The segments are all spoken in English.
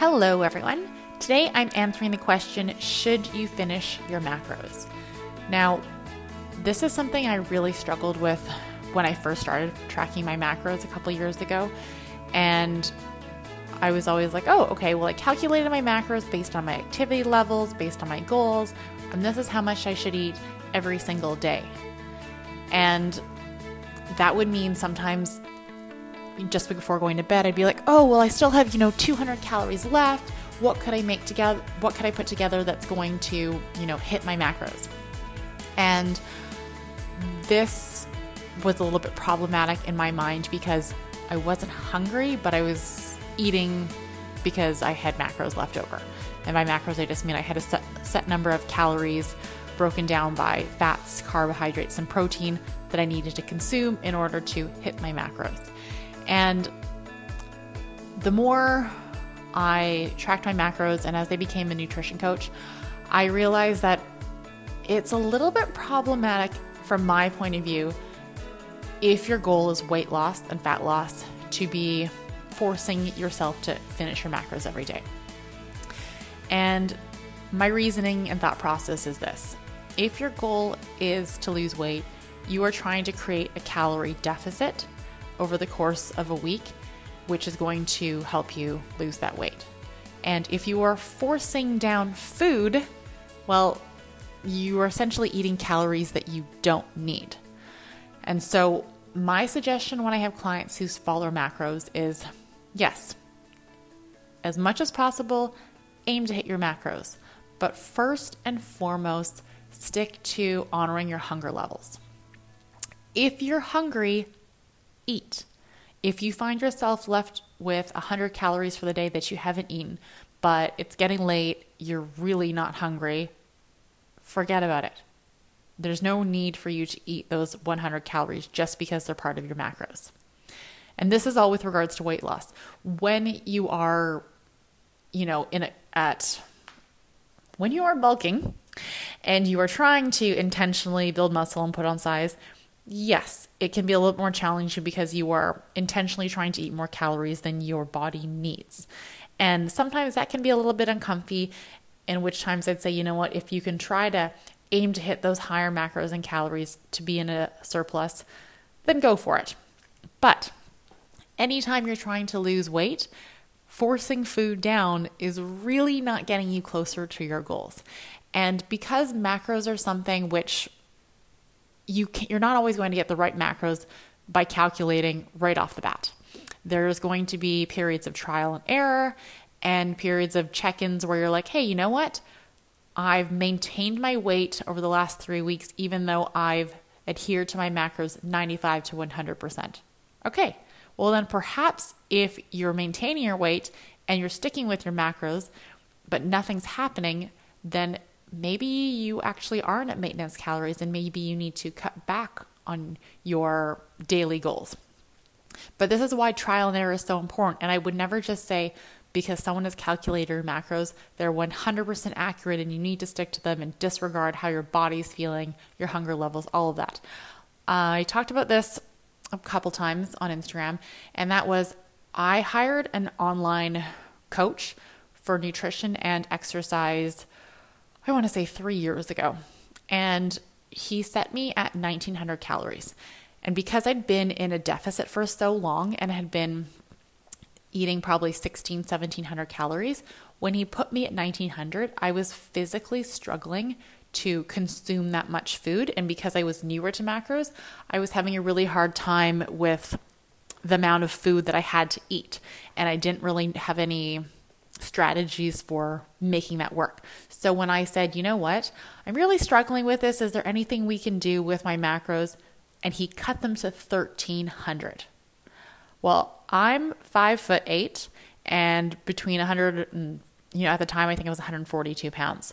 Hello, everyone. Today I'm answering the question Should you finish your macros? Now, this is something I really struggled with when I first started tracking my macros a couple years ago. And I was always like, oh, okay, well, I calculated my macros based on my activity levels, based on my goals, and this is how much I should eat every single day. And that would mean sometimes just before going to bed, I'd be like, oh, well, I still have, you know, 200 calories left. What could I make together? What could I put together that's going to, you know, hit my macros? And this was a little bit problematic in my mind because I wasn't hungry, but I was eating because I had macros left over. And by macros, I just mean I had a set, set number of calories broken down by fats, carbohydrates, and protein that I needed to consume in order to hit my macros. And the more I tracked my macros and as I became a nutrition coach, I realized that it's a little bit problematic from my point of view if your goal is weight loss and fat loss to be forcing yourself to finish your macros every day. And my reasoning and thought process is this if your goal is to lose weight, you are trying to create a calorie deficit over the course of a week, which is going to help you lose that weight. And if you are forcing down food, well, you are essentially eating calories that you don't need. And so, my suggestion when I have clients who follow macros is yes, as much as possible, aim to hit your macros. But first and foremost, stick to honoring your hunger levels. If you're hungry, eat. If you find yourself left with 100 calories for the day that you haven't eaten, but it's getting late, you're really not hungry, forget about it. There's no need for you to eat those 100 calories just because they're part of your macros. And this is all with regards to weight loss. When you are, you know, in a, at when you are bulking and you are trying to intentionally build muscle and put on size, yes, it can be a little more challenging because you are intentionally trying to eat more calories than your body needs. And sometimes that can be a little bit uncomfy, in which times I'd say, you know what, if you can try to aim to hit those higher macros and calories to be in a surplus, then go for it. But anytime you're trying to lose weight, forcing food down is really not getting you closer to your goals. And because macros are something which you can, you're not always going to get the right macros by calculating right off the bat. There's going to be periods of trial and error and periods of check-ins where you're like, "Hey, you know what? I've maintained my weight over the last 3 weeks even though I've adhered to my macros 95 to 100%." Okay. Well, then perhaps if you're maintaining your weight and you're sticking with your macros, but nothing's happening, then maybe you actually aren't at maintenance calories and maybe you need to cut back on your daily goals. But this is why trial and error is so important. And I would never just say, because someone has calculated your macros, they're 100% accurate and you need to stick to them and disregard how your body's feeling, your hunger levels, all of that. Uh, I talked about this a couple times on Instagram, and that was I hired an online coach for nutrition and exercise I want to say three years ago. And he set me at 1900 calories. And because I'd been in a deficit for so long and had been eating probably 16, 1700 calories, when he put me at 1900, I was physically struggling to consume that much food. And because I was newer to macros, I was having a really hard time with the amount of food that I had to eat. And I didn't really have any strategies for making that work. So when I said, you know what, I'm really struggling with this, is there anything we can do with my macros? And he cut them to 1300. Well, I'm five foot eight and between 100 and, you know, at the time I think it was 142 pounds.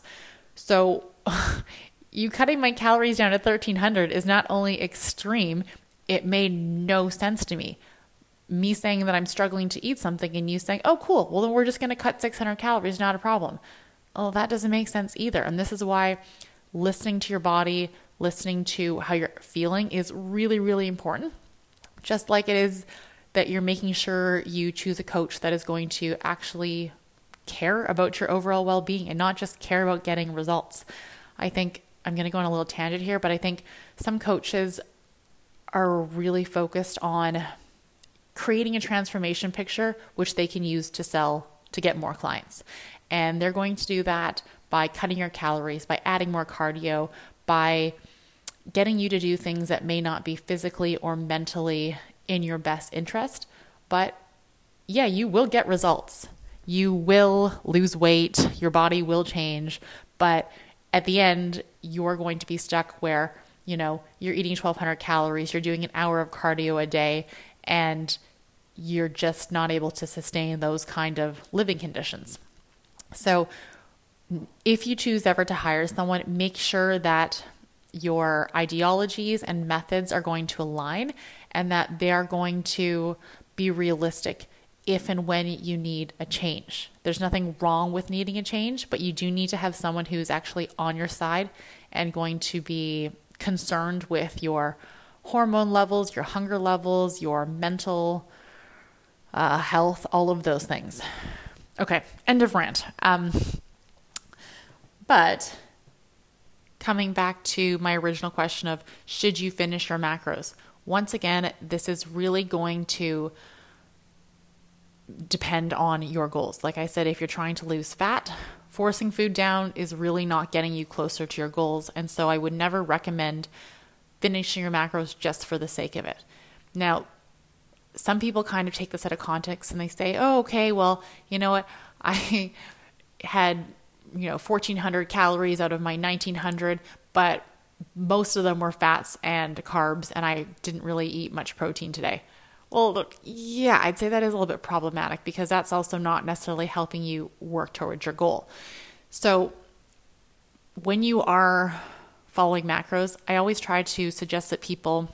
So you cutting my calories down to 1300 is not only extreme, it made no sense to me me saying that I'm struggling to eat something and you saying, oh, cool, well, then we're just going to cut 600 calories, not a problem. Oh, that doesn't make sense either. And this is why listening to your body, listening to how you're feeling is really, really important. Just like it is that you're making sure you choose a coach that is going to actually care about your overall well being and not just care about getting results. I think I'm going to go on a little tangent here, but I think some coaches are really focused on creating a transformation picture which they can use to sell to get more clients. And they're going to do that by cutting your calories, by adding more cardio, by getting you to do things that may not be physically or mentally in your best interest. But yeah, you will get results. You will lose weight, your body will change, but at the end, you're going to be stuck where, you know, you're eating 1200 calories, you're doing an hour of cardio a day, and you're just not able to sustain those kind of living conditions. So, if you choose ever to hire someone, make sure that your ideologies and methods are going to align and that they are going to be realistic if and when you need a change. There's nothing wrong with needing a change, but you do need to have someone who's actually on your side and going to be concerned with your hormone levels, your hunger levels, your mental uh, health, all of those things. Okay, end of rant. Um, but coming back to my original question of should you finish your macros? Once again, this is really going to depend on your goals. Like I said, if you're trying to lose fat, forcing food down is really not getting you closer to your goals. And so I would never recommend finishing your macros just for the sake of it. Now, some people kind of take this out of context and they say, oh, okay, well, you know what? I had, you know, 1400 calories out of my 1900, but most of them were fats and carbs, and I didn't really eat much protein today. Well, look, yeah, I'd say that is a little bit problematic because that's also not necessarily helping you work towards your goal. So, when you are following macros, I always try to suggest that people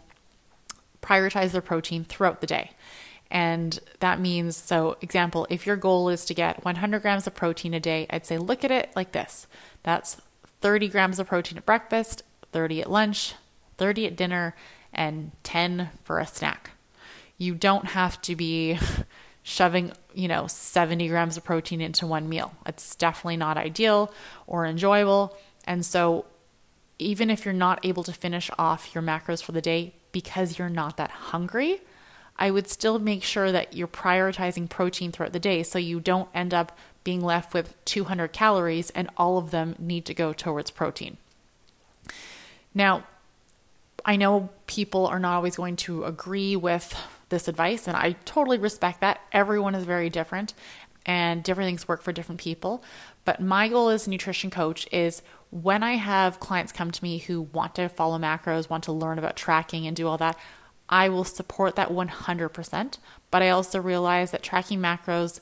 prioritize their protein throughout the day. And that means, so example, if your goal is to get 100 grams of protein a day, I'd say look at it like this that's 30 grams of protein at breakfast, 30 at lunch, 30 at dinner, and 10 for a snack. You don't have to be shoving, you know, 70 grams of protein into one meal. It's definitely not ideal or enjoyable. And so, even if you're not able to finish off your macros for the day because you're not that hungry, I would still make sure that you're prioritizing protein throughout the day so you don't end up being left with 200 calories and all of them need to go towards protein. Now, I know people are not always going to agree with this advice, and I totally respect that. Everyone is very different, and different things work for different people. But my goal as a nutrition coach is when I have clients come to me who want to follow macros, want to learn about tracking and do all that, I will support that 100%. But I also realize that tracking macros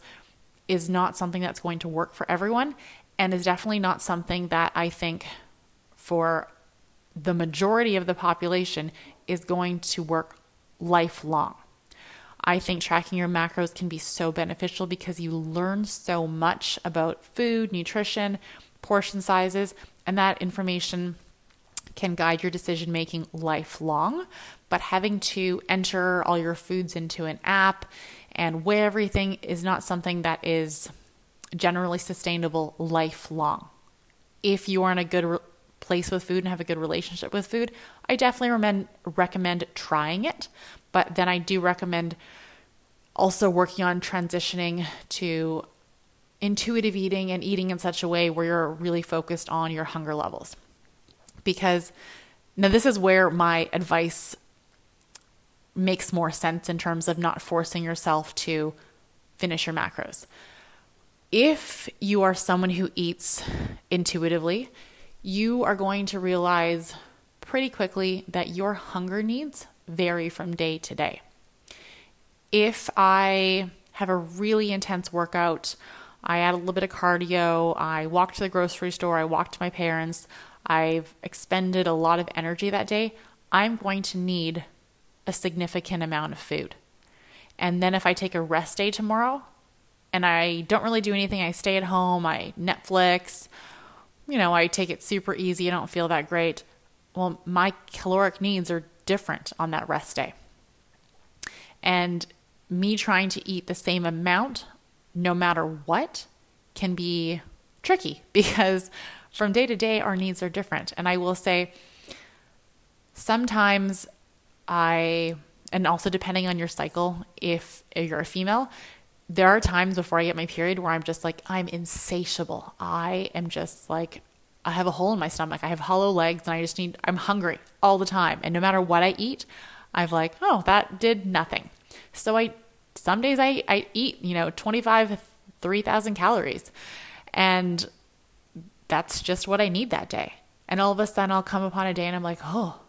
is not something that's going to work for everyone and is definitely not something that I think for the majority of the population is going to work lifelong. I think tracking your macros can be so beneficial because you learn so much about food, nutrition, portion sizes, and that information can guide your decision making lifelong. But having to enter all your foods into an app and weigh everything is not something that is generally sustainable lifelong. If you are in a good re- place with food and have a good relationship with food, I definitely recommend recommend trying it. But then I do recommend also working on transitioning to intuitive eating and eating in such a way where you're really focused on your hunger levels. Because now, this is where my advice makes more sense in terms of not forcing yourself to finish your macros. If you are someone who eats intuitively, you are going to realize pretty quickly that your hunger needs vary from day to day. If I have a really intense workout, I add a little bit of cardio, I walk to the grocery store, I walk to my parents, I've expended a lot of energy that day, I'm going to need a significant amount of food. And then if I take a rest day tomorrow and I don't really do anything, I stay at home, I Netflix, you know, I take it super easy, I don't feel that great. Well, my caloric needs are different on that rest day. And me trying to eat the same amount no matter what can be tricky because from day to day, our needs are different. And I will say, sometimes I, and also depending on your cycle, if you're a female, there are times before I get my period where I'm just like, I'm insatiable. I am just like, I have a hole in my stomach. I have hollow legs and I just need, I'm hungry all the time. And no matter what I eat, I'm like, oh, that did nothing. So I, some days I, I eat, you know, 25, 3,000 calories. And that's just what I need that day. And all of a sudden I'll come upon a day and I'm like, oh,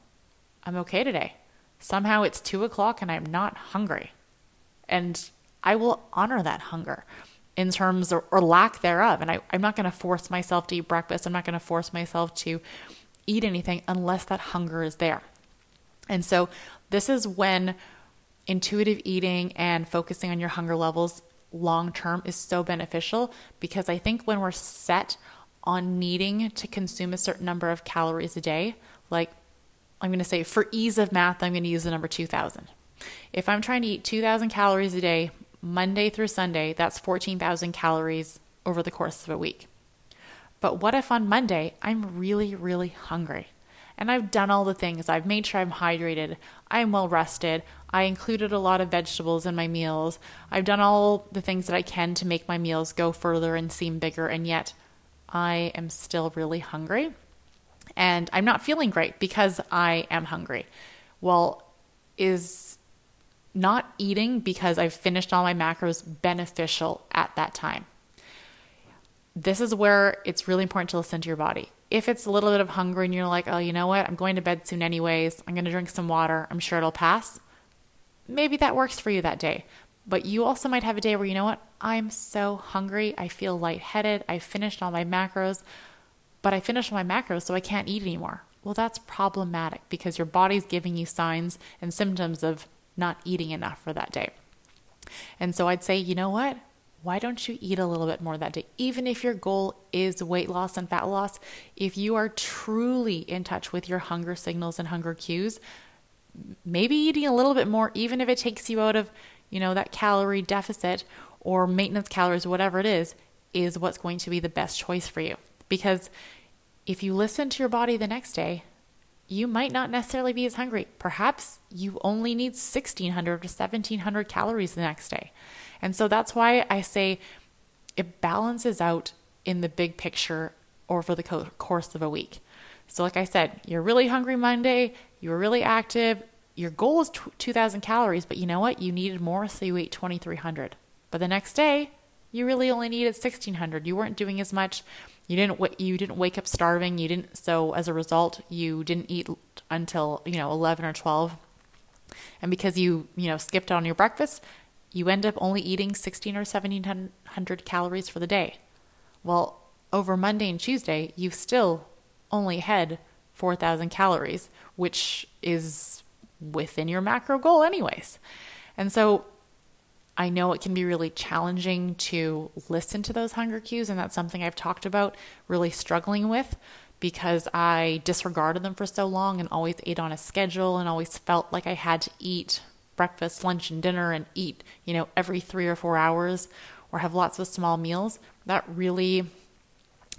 I'm okay today. Somehow it's two o'clock and I'm not hungry. And I will honor that hunger in terms or, or lack thereof. And I, I'm not going to force myself to eat breakfast. I'm not going to force myself to eat anything unless that hunger is there. And so this is when intuitive eating and focusing on your hunger levels long term is so beneficial because I think when we're set on needing to consume a certain number of calories a day, like I'm going to say for ease of math, I'm going to use the number 2000. If I'm trying to eat 2000 calories a day, Monday through Sunday, that's 14,000 calories over the course of a week. But what if on Monday I'm really, really hungry? And I've done all the things. I've made sure I'm hydrated. I'm well rested. I included a lot of vegetables in my meals. I've done all the things that I can to make my meals go further and seem bigger. And yet I am still really hungry. And I'm not feeling great because I am hungry. Well, is not eating because I've finished all my macros beneficial at that time. This is where it's really important to listen to your body. If it's a little bit of hunger and you're like, oh, you know what? I'm going to bed soon anyways. I'm going to drink some water. I'm sure it'll pass. Maybe that works for you that day. But you also might have a day where, you know what? I'm so hungry. I feel lightheaded. I finished all my macros, but I finished all my macros, so I can't eat anymore. Well, that's problematic because your body's giving you signs and symptoms of not eating enough for that day. And so I'd say, you know what? Why don't you eat a little bit more that day? Even if your goal is weight loss and fat loss, if you are truly in touch with your hunger signals and hunger cues, maybe eating a little bit more, even if it takes you out of, you know, that calorie deficit or maintenance calories, whatever it is, is what's going to be the best choice for you. Because if you listen to your body the next day, you might not necessarily be as hungry. Perhaps you only need 1600 to 1700 calories the next day. And so that's why I say it balances out in the big picture over the course of a week. So, like I said, you're really hungry Monday, you were really active, your goal is 2000 calories, but you know what? You needed more, so you ate 2300. But the next day, you really only needed 1600. You weren't doing as much you didn't you didn't wake up starving you didn't so as a result you didn't eat until you know 11 or 12 and because you you know skipped on your breakfast you end up only eating 16 or 1700 calories for the day. Well over monday and tuesday you still only had 4000 calories which is within your macro goal anyways. And so I know it can be really challenging to listen to those hunger cues, and that's something I've talked about really struggling with because I disregarded them for so long and always ate on a schedule and always felt like I had to eat breakfast, lunch, and dinner and eat, you know, every three or four hours or have lots of small meals. That really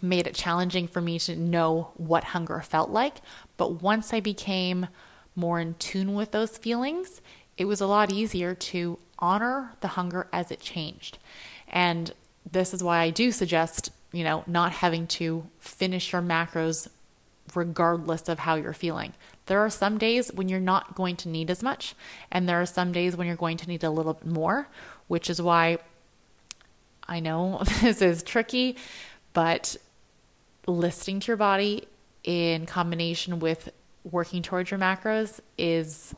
made it challenging for me to know what hunger felt like. But once I became more in tune with those feelings, it was a lot easier to honor the hunger as it changed. And this is why I do suggest, you know, not having to finish your macros regardless of how you're feeling. There are some days when you're not going to need as much, and there are some days when you're going to need a little bit more, which is why I know this is tricky, but listening to your body in combination with working towards your macros is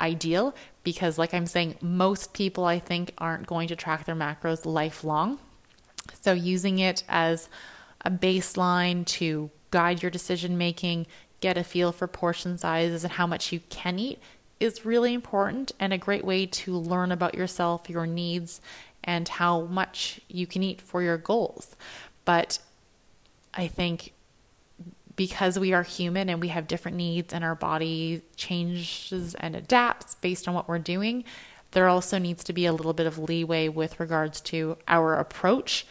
ideal because, like I'm saying, most people I think aren't going to track their macros lifelong. So, using it as a baseline to guide your decision making, get a feel for portion sizes and how much you can eat is really important and a great way to learn about yourself, your needs, and how much you can eat for your goals. But I think because we are human and we have different needs and our body changes and adapts based on what we're doing, there also needs to be a little bit of leeway with regards to our approach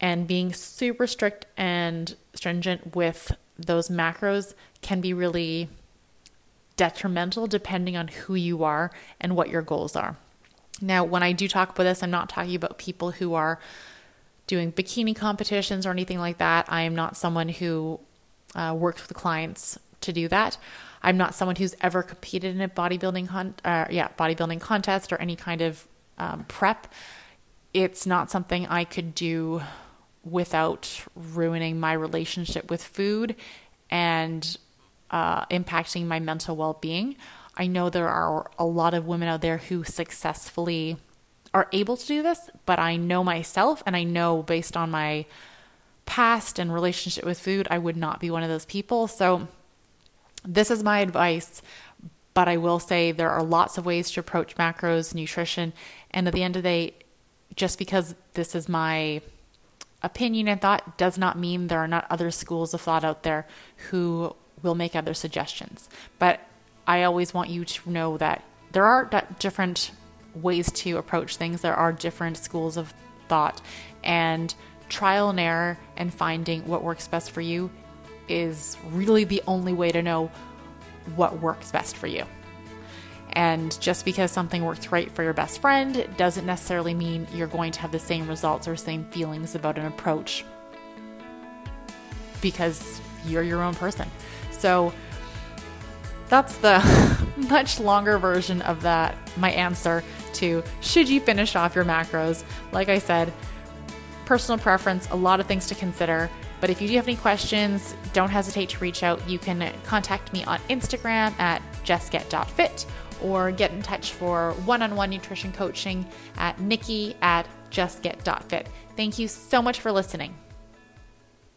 And being super strict and stringent with those macros can be really detrimental depending on who you are and what your goals are. Now, when I do talk about this, I'm not talking about people who are doing bikini competitions or anything like that. I am not someone who uh, works with clients to do that. I'm not someone who's ever competed in a bodybuilding con- uh, yeah bodybuilding contest or any kind of um, prep. It's not something I could do without ruining my relationship with food and uh, impacting my mental well being. I know there are a lot of women out there who successfully are able to do this, but I know myself and I know based on my past and relationship with food, I would not be one of those people. So, this is my advice, but I will say there are lots of ways to approach macros, nutrition, and at the end of the day, just because this is my opinion and thought does not mean there are not other schools of thought out there who will make other suggestions. But I always want you to know that there are different ways to approach things, there are different schools of thought, and trial and error and finding what works best for you is really the only way to know what works best for you. And just because something works right for your best friend doesn't necessarily mean you're going to have the same results or same feelings about an approach because you're your own person. So that's the much longer version of that, my answer to should you finish off your macros. Like I said, personal preference, a lot of things to consider. But if you do have any questions, don't hesitate to reach out. You can contact me on Instagram at justget.fit or get in touch for one on one nutrition coaching at nikki at justget.fit. Thank you so much for listening.